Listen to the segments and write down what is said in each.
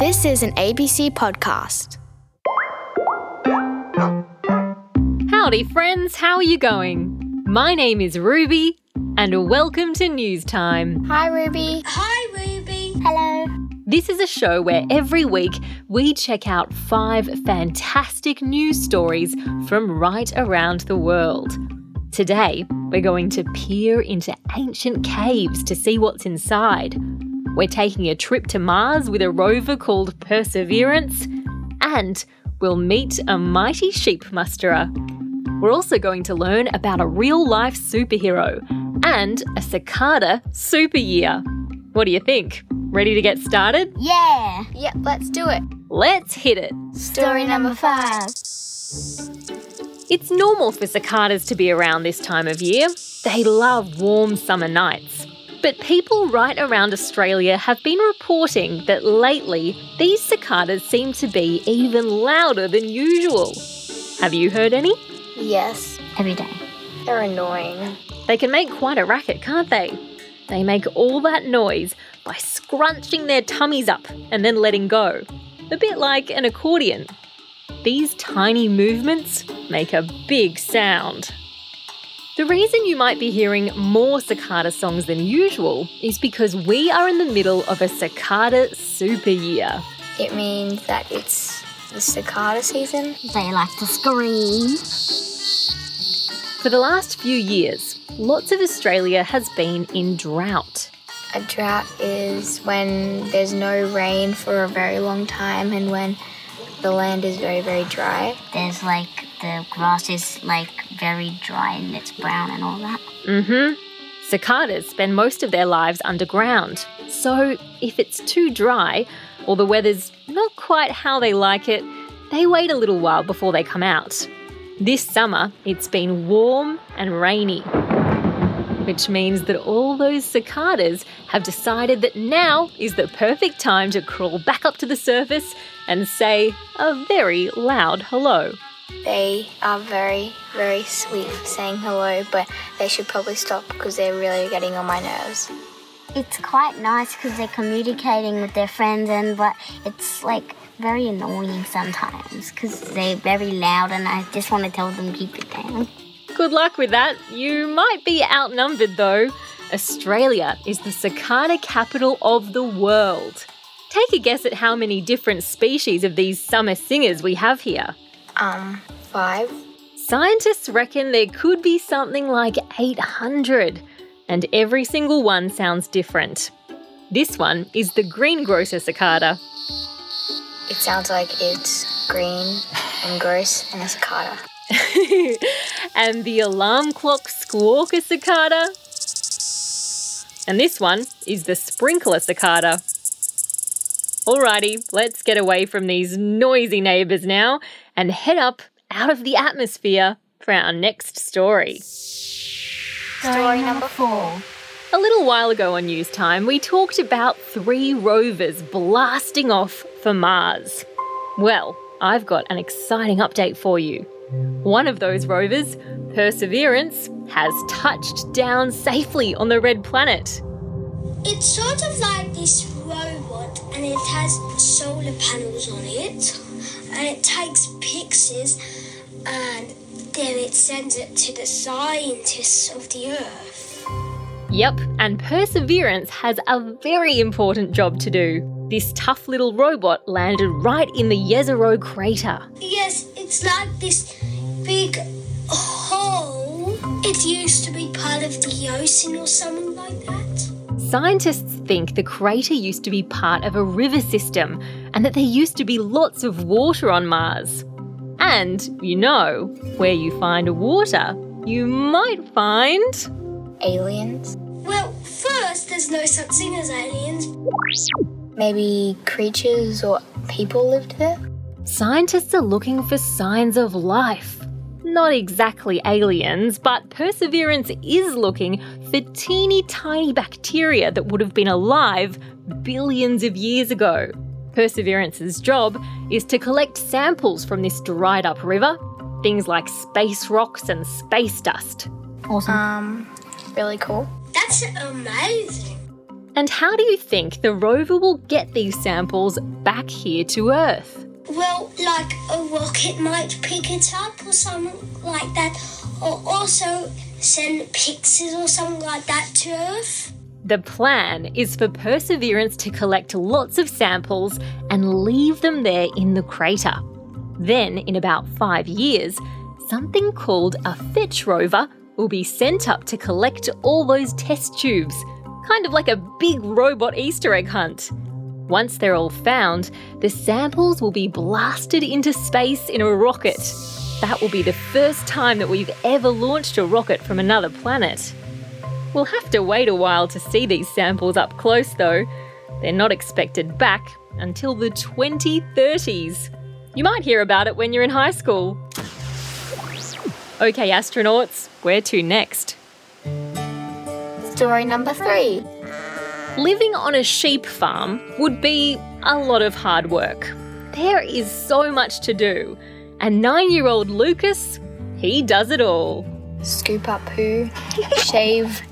This is an ABC podcast. Howdy, friends. How are you going? My name is Ruby, and welcome to News Time. Hi, Ruby. Hi, Ruby. Hello. This is a show where every week we check out five fantastic news stories from right around the world. Today, we're going to peer into ancient caves to see what's inside. We're taking a trip to Mars with a rover called Perseverance, and we'll meet a mighty sheep musterer. We're also going to learn about a real life superhero and a cicada super year. What do you think? Ready to get started? Yeah. Yep, let's do it. Let's hit it. Story number five. It's normal for cicadas to be around this time of year. They love warm summer nights. But people right around Australia have been reporting that lately these cicadas seem to be even louder than usual. Have you heard any? Yes, every day. they're annoying. They can make quite a racket, can't they? They make all that noise by scrunching their tummies up and then letting go. A bit like an accordion. These tiny movements make a big sound. The reason you might be hearing more cicada songs than usual is because we are in the middle of a cicada super year. It means that it's the cicada season. They like to scream. For the last few years, lots of Australia has been in drought. A drought is when there's no rain for a very long time and when the land is very, very dry. There's like the grass is like very dry and it's brown and all that. Mm hmm. Cicadas spend most of their lives underground. So, if it's too dry or the weather's not quite how they like it, they wait a little while before they come out. This summer, it's been warm and rainy, which means that all those cicadas have decided that now is the perfect time to crawl back up to the surface and say a very loud hello. They are very, very sweet saying hello, but they should probably stop because they're really getting on my nerves. It's quite nice because they're communicating with their friends and but it's like very annoying sometimes because they're very loud and I just want to tell them keep it down. Good luck with that. You might be outnumbered though. Australia is the cicada capital of the world. Take a guess at how many different species of these summer singers we have here. Um, five. Scientists reckon there could be something like 800, and every single one sounds different. This one is the greengrocer cicada. It sounds like it's green and gross and a cicada. and the alarm clock squawker cicada. And this one is the sprinkler cicada. Alrighty, let's get away from these noisy neighbours now and head up out of the atmosphere for our next story. Story number four. A little while ago on News Time, we talked about three rovers blasting off for Mars. Well, I've got an exciting update for you. One of those rovers, Perseverance, has touched down safely on the red planet. It's sort of like this robot, and it has solar panels on it, and it takes pictures, and then it sends it to the scientists of the Earth. Yep, and Perseverance has a very important job to do. This tough little robot landed right in the Jezero crater. Yes, it's like this big hole. It used to be part of the ocean or something like that. Scientists think the crater used to be part of a river system and that there used to be lots of water on Mars. And, you know, where you find water, you might find. Aliens? Well, first, there's no such thing as aliens. Maybe creatures or people lived there? Scientists are looking for signs of life. Not exactly aliens, but Perseverance is looking for teeny tiny bacteria that would have been alive billions of years ago. Perseverance's job is to collect samples from this dried up river, things like space rocks and space dust. Awesome. Um, really cool. That's amazing. And how do you think the rover will get these samples back here to Earth? Well, like a rocket might pick it up or something like that, or also send pixies or something like that to Earth. The plan is for Perseverance to collect lots of samples and leave them there in the crater. Then, in about five years, something called a fetch rover will be sent up to collect all those test tubes, kind of like a big robot Easter egg hunt. Once they're all found, the samples will be blasted into space in a rocket. That will be the first time that we've ever launched a rocket from another planet. We'll have to wait a while to see these samples up close, though. They're not expected back until the 2030s. You might hear about it when you're in high school. Okay, astronauts, where to next? Story number three. Living on a sheep farm would be a lot of hard work. There is so much to do. And nine year old Lucas, he does it all. Scoop up poo, shave,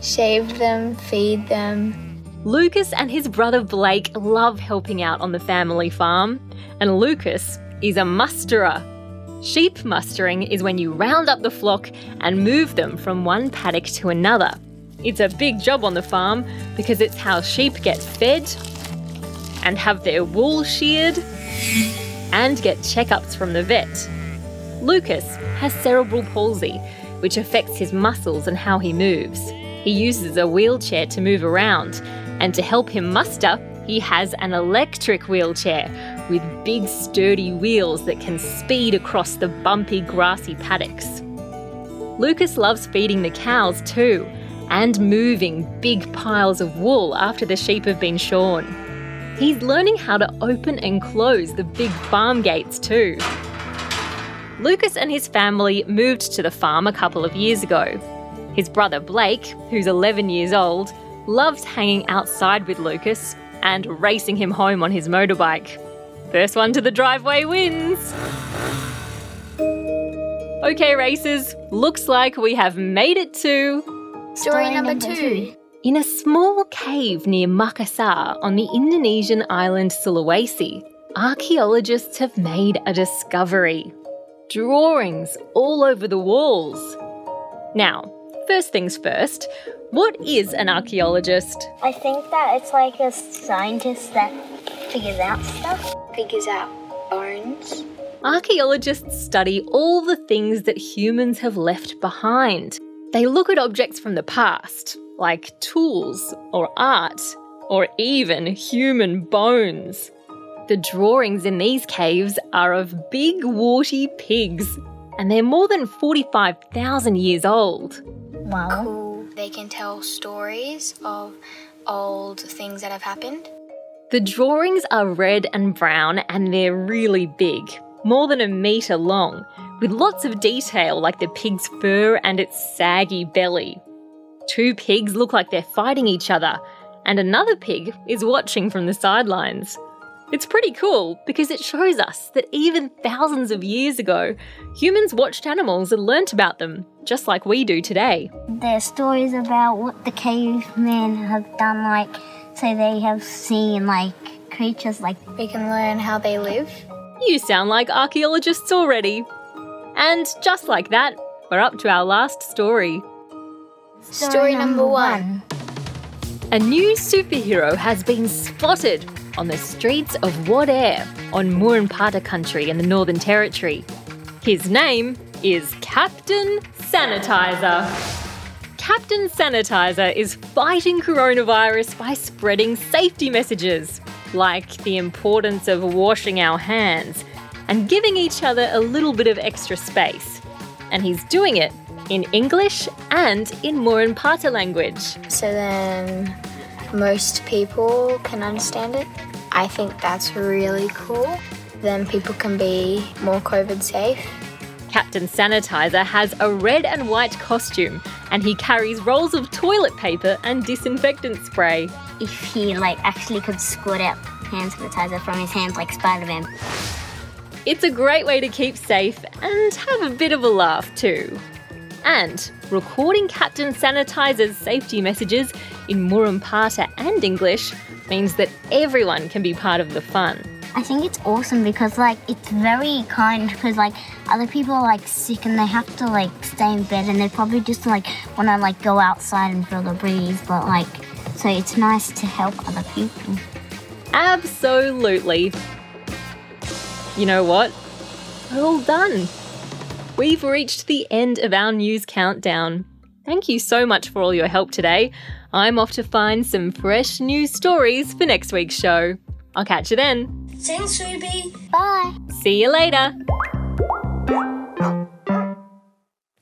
shave them, feed them. Lucas and his brother Blake love helping out on the family farm, and Lucas is a musterer. Sheep mustering is when you round up the flock and move them from one paddock to another. It's a big job on the farm because it's how sheep get fed and have their wool sheared and get checkups from the vet. Lucas has cerebral palsy, which affects his muscles and how he moves. He uses a wheelchair to move around, and to help him muster, he has an electric wheelchair with big sturdy wheels that can speed across the bumpy grassy paddocks. Lucas loves feeding the cows too and moving big piles of wool after the sheep have been shorn. He's learning how to open and close the big farm gates too. Lucas and his family moved to the farm a couple of years ago. His brother Blake, who's 11 years old, loves hanging outside with Lucas and racing him home on his motorbike. First one to the driveway wins! Okay, racers, looks like we have made it to Story, number, two. In a small cave near Makassar on the Indonesian island Sulawesi, archaeologists have made a discovery. Drawings all over the walls. Now, first things first, what is an archaeologist? I think that it's like a scientist that figures out stuff. Figures out bones. Archaeologists study all the things that humans have left behind. They look at objects from the past, like tools or art, or even human bones. The drawings in these caves are of big, warty pigs, and they're more than 45,000 years old. Wow. Cool. They can tell stories of old things that have happened. The drawings are red and brown, and they're really big, more than a metre long, with lots of detail like the pig's fur and its saggy belly. Two pigs look like they're fighting each other, and another pig is watching from the sidelines. It's pretty cool because it shows us that even thousands of years ago, humans watched animals and learnt about them, just like we do today. There's stories about what the cavemen have done, like, so they have seen, like, creatures like. We can learn how they live. You sound like archaeologists already. And just like that, we're up to our last story. Story, number one. A new superhero has been spotted on the streets of Wadeye on Murrinh-Patha country in the Northern Territory. His name is Captain Sanitizer. Captain Sanitizer is fighting coronavirus by spreading safety messages, like the importance of washing our hands and giving each other a little bit of extra space. And he's doing it in English and in Murrinh-Patha language. So then most people can understand it. I think that's really cool. Then people can be more COVID safe. Captain Sanitizer has a red and white costume and he carries rolls of toilet paper and disinfectant spray. If he, like, actually could squirt out hand sanitizer from his hands like Spider Man. It's a great way to keep safe and have a bit of a laugh too. And recording Captain Sanitizer's safety messages in Murrinh-Patha and English means that everyone can be part of the fun. I think it's awesome because like it's very kind because like other people are like sick and they have to like stay in bed and they probably just like want to like go outside and feel the breeze but like so it's nice to help other people. Absolutely. You know what? We're all done. We've reached the end of our news countdown. Thank you so much for all your help today. I'm off to find some fresh news stories for next week's show. I'll catch you then. Thanks, Ruby. Bye. See you later.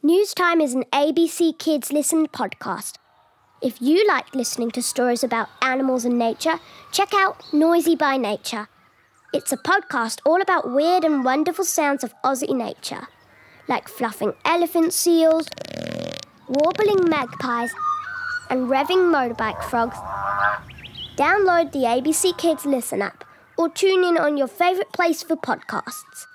News Time is an ABC Kids Listen podcast. If you like listening to stories about animals and nature, check out Noisy by Nature. It's a podcast all about weird and wonderful sounds of Aussie nature, like fluffing elephant seals, warbling magpies, and revving motorbike frogs. Download the ABC Kids Listen app or tune in on your favourite place for podcasts.